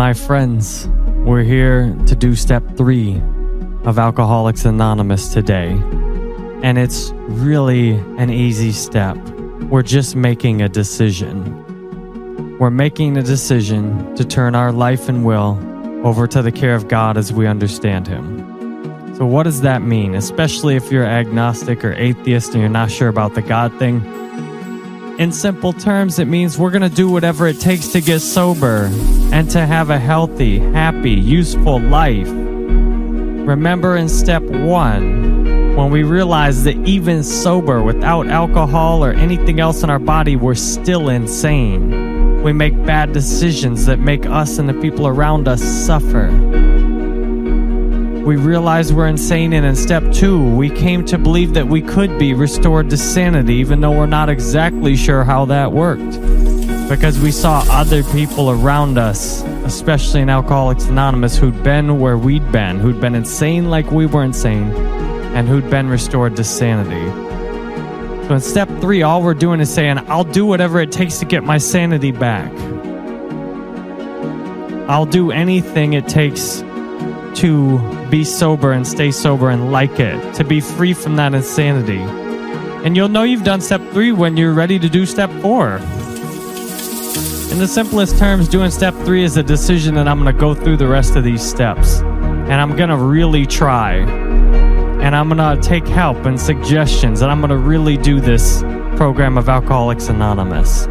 My friends, we're here to do step three of Alcoholics Anonymous today. And it's really an easy step. We're just making a decision. We're making a decision to turn our life and will over to the care of God as we understand Him. So, what does that mean? Especially if you're agnostic or atheist and you're not sure about the God thing. In simple terms, it means we're going to do whatever it takes to get sober and to have a healthy, happy, useful life. Remember in step one, when we realize that even sober, without alcohol or anything else in our body, we're still insane. We make bad decisions that make us and the people around us suffer we realize we're insane, and in step two, we came to believe that we could be restored to sanity, even though we're not exactly sure how that worked. Because we saw other people around us, especially in Alcoholics Anonymous, who'd been where we'd been, who'd been insane like we were insane, and who'd been restored to sanity. So in step three, all we're doing is saying, I'll do whatever it takes to get my sanity back. I'll do anything it takes to be sober and stay sober and like it, to be free from that insanity. And you'll know you've done step three when you're ready to do step four. In the simplest terms, doing step three is a decision that I'm going to go through the rest of these steps. And I'm going to really try. And I'm going to take help and suggestions. And I'm going to really do this program of Alcoholics Anonymous.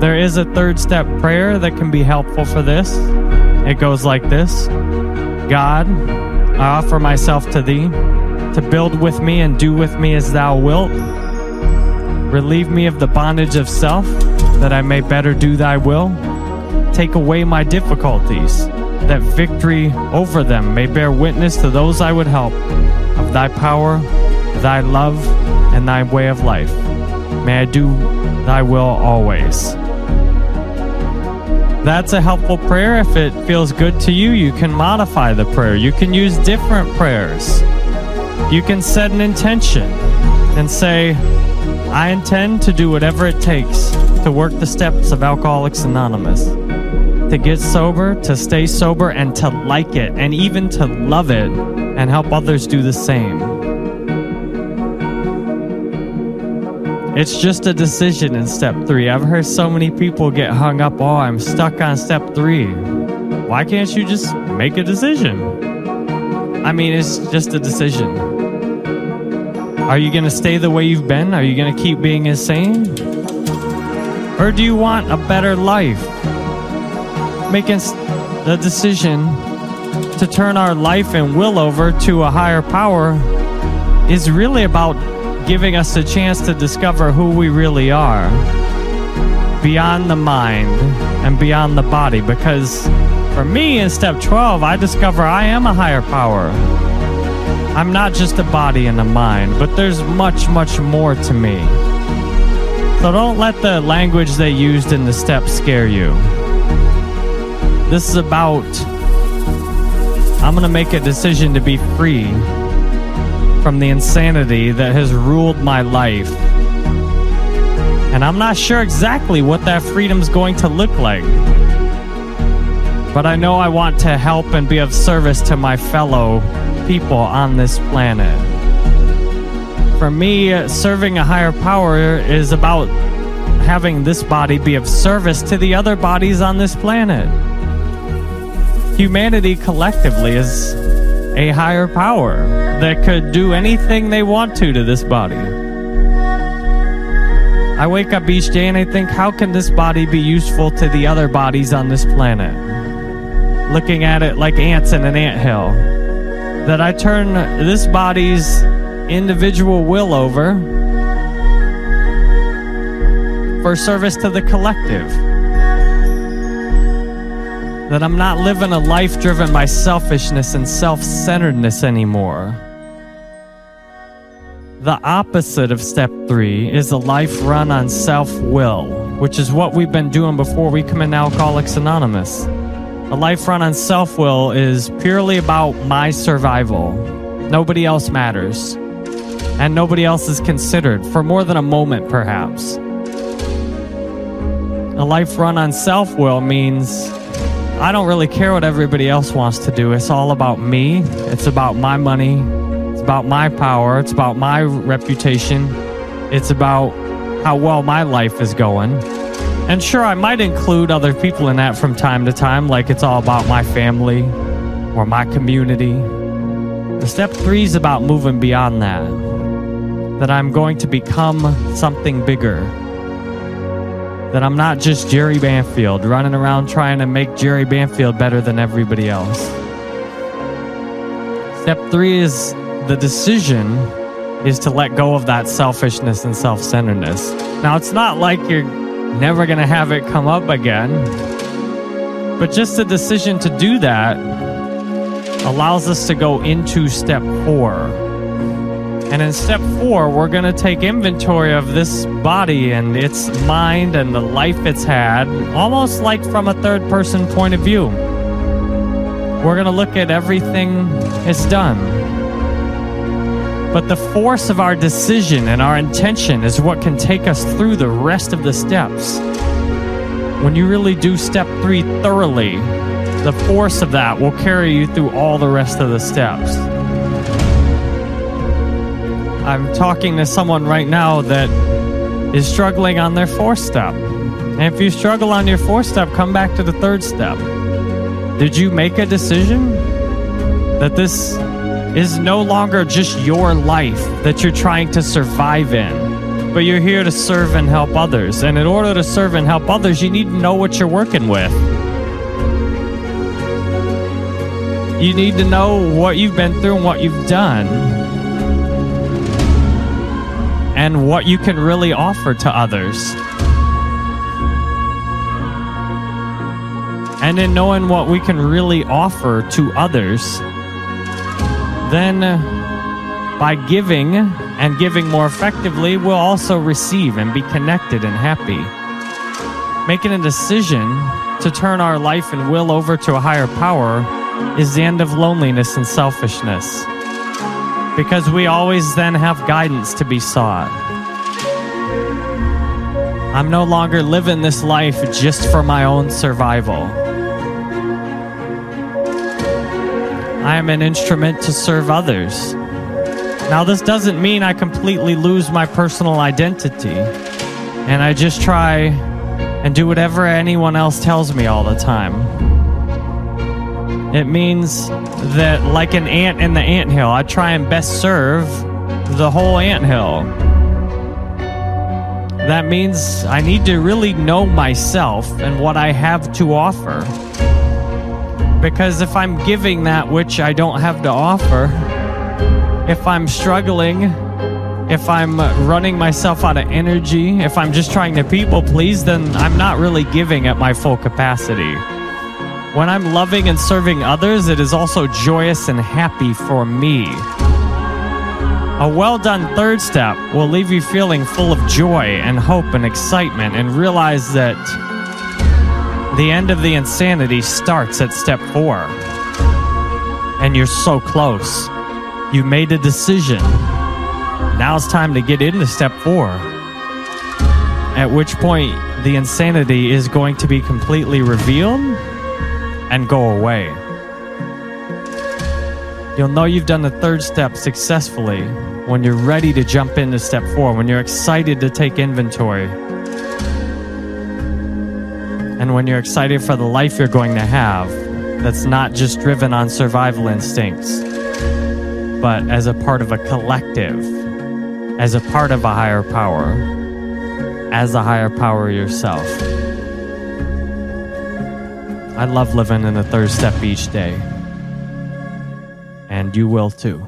There is a third step prayer that can be helpful for this. It goes like this God, I offer myself to thee to build with me and do with me as thou wilt. Relieve me of the bondage of self, that I may better do thy will. Take away my difficulties, that victory over them may bear witness to those I would help of thy power, thy love, and thy way of life. May I do thy will always. That's a helpful prayer. If it feels good to you, you can modify the prayer. You can use different prayers. You can set an intention and say, I intend to do whatever it takes to work the steps of Alcoholics Anonymous, to get sober, to stay sober, and to like it, and even to love it, and help others do the same. It's just a decision in step three. I've heard so many people get hung up, oh, I'm stuck on step three. Why can't you just make a decision? I mean, it's just a decision. Are you going to stay the way you've been? Are you going to keep being insane? Or do you want a better life? Making the decision to turn our life and will over to a higher power is really about giving us a chance to discover who we really are beyond the mind and beyond the body. Because for me, in step 12, I discover I am a higher power. I'm not just a body and a mind, but there's much, much more to me. So don't let the language they used in the steps scare you. This is about I'm going to make a decision to be free from the insanity that has ruled my life. And I'm not sure exactly what that freedom is going to look like. But I know I want to help and be of service to my fellow people on this planet. For me, serving a higher power is about having this body be of service to the other bodies on this planet. Humanity collectively is a higher power that could do anything they want to to this body. I wake up each day and I think, how can this body be useful to the other bodies on this planet? Looking at it like ants in an ant hill. That I turn this body's individual will over for service to the collective that I'm not living a life driven by selfishness and self centeredness anymore. The opposite of step three is a life run on self will, which is what we've been doing before we come in Alcoholics Anonymous. A life run on self will is purely about my survival. Nobody else matters. And nobody else is considered for more than a moment, perhaps. A life run on self will means I don't really care what everybody else wants to do. It's all about me. It's about my money. It's about my power. It's about my reputation. It's about how well my life is going. And sure, I might include other people in that from time to time, like it's all about my family or my community. The step three is about moving beyond that. That I'm going to become something bigger. That I'm not just Jerry Banfield running around trying to make Jerry Banfield better than everybody else. Step three is the decision is to let go of that selfishness and self centeredness. Now, it's not like you're never going to have it come up again, but just the decision to do that allows us to go into step four. And in step four, we're going to take inventory of this body and its mind and the life it's had, almost like from a third person point of view. We're going to look at everything it's done. But the force of our decision and our intention is what can take us through the rest of the steps. When you really do step three thoroughly, the force of that will carry you through all the rest of the steps. I'm talking to someone right now that is struggling on their fourth step. And if you struggle on your fourth step, come back to the third step. Did you make a decision that this is no longer just your life that you're trying to survive in, but you're here to serve and help others. And in order to serve and help others, you need to know what you're working with. You need to know what you've been through and what you've done, and what you can really offer to others. And in knowing what we can really offer to others, then uh, by giving and giving more effectively, we'll also receive and be connected and happy. Making a decision to turn our life and will over to a higher power is the end of loneliness and selfishness. Because we always then have guidance to be sought. I'm no longer living this life just for my own survival. I am an instrument to serve others. Now, this doesn't mean I completely lose my personal identity and I just try and do whatever anyone else tells me all the time. It means that, like an ant in the ant hill, I try and best serve the whole ant hill. That means I need to really know myself and what I have to offer. Because if I'm giving that which I don't have to offer, if I'm struggling, if I'm running myself out of energy, if I'm just trying to people please, then I'm not really giving at my full capacity. When I'm loving and serving others, it is also joyous and happy for me. A well done third step will leave you feeling full of joy and hope and excitement and realize that the end of the insanity starts at step four. And you're so close. You made a decision. Now it's time to get into step four. At which point, the insanity is going to be completely revealed and go away. You'll know you've done the third step successfully when you're ready to jump into step four, when you're excited to take inventory and when you're excited for the life you're going to have that's not just driven on survival instincts, but as a part of a collective, as a part of a higher power, as a higher power yourself. I love living in the third step each day, and you will too.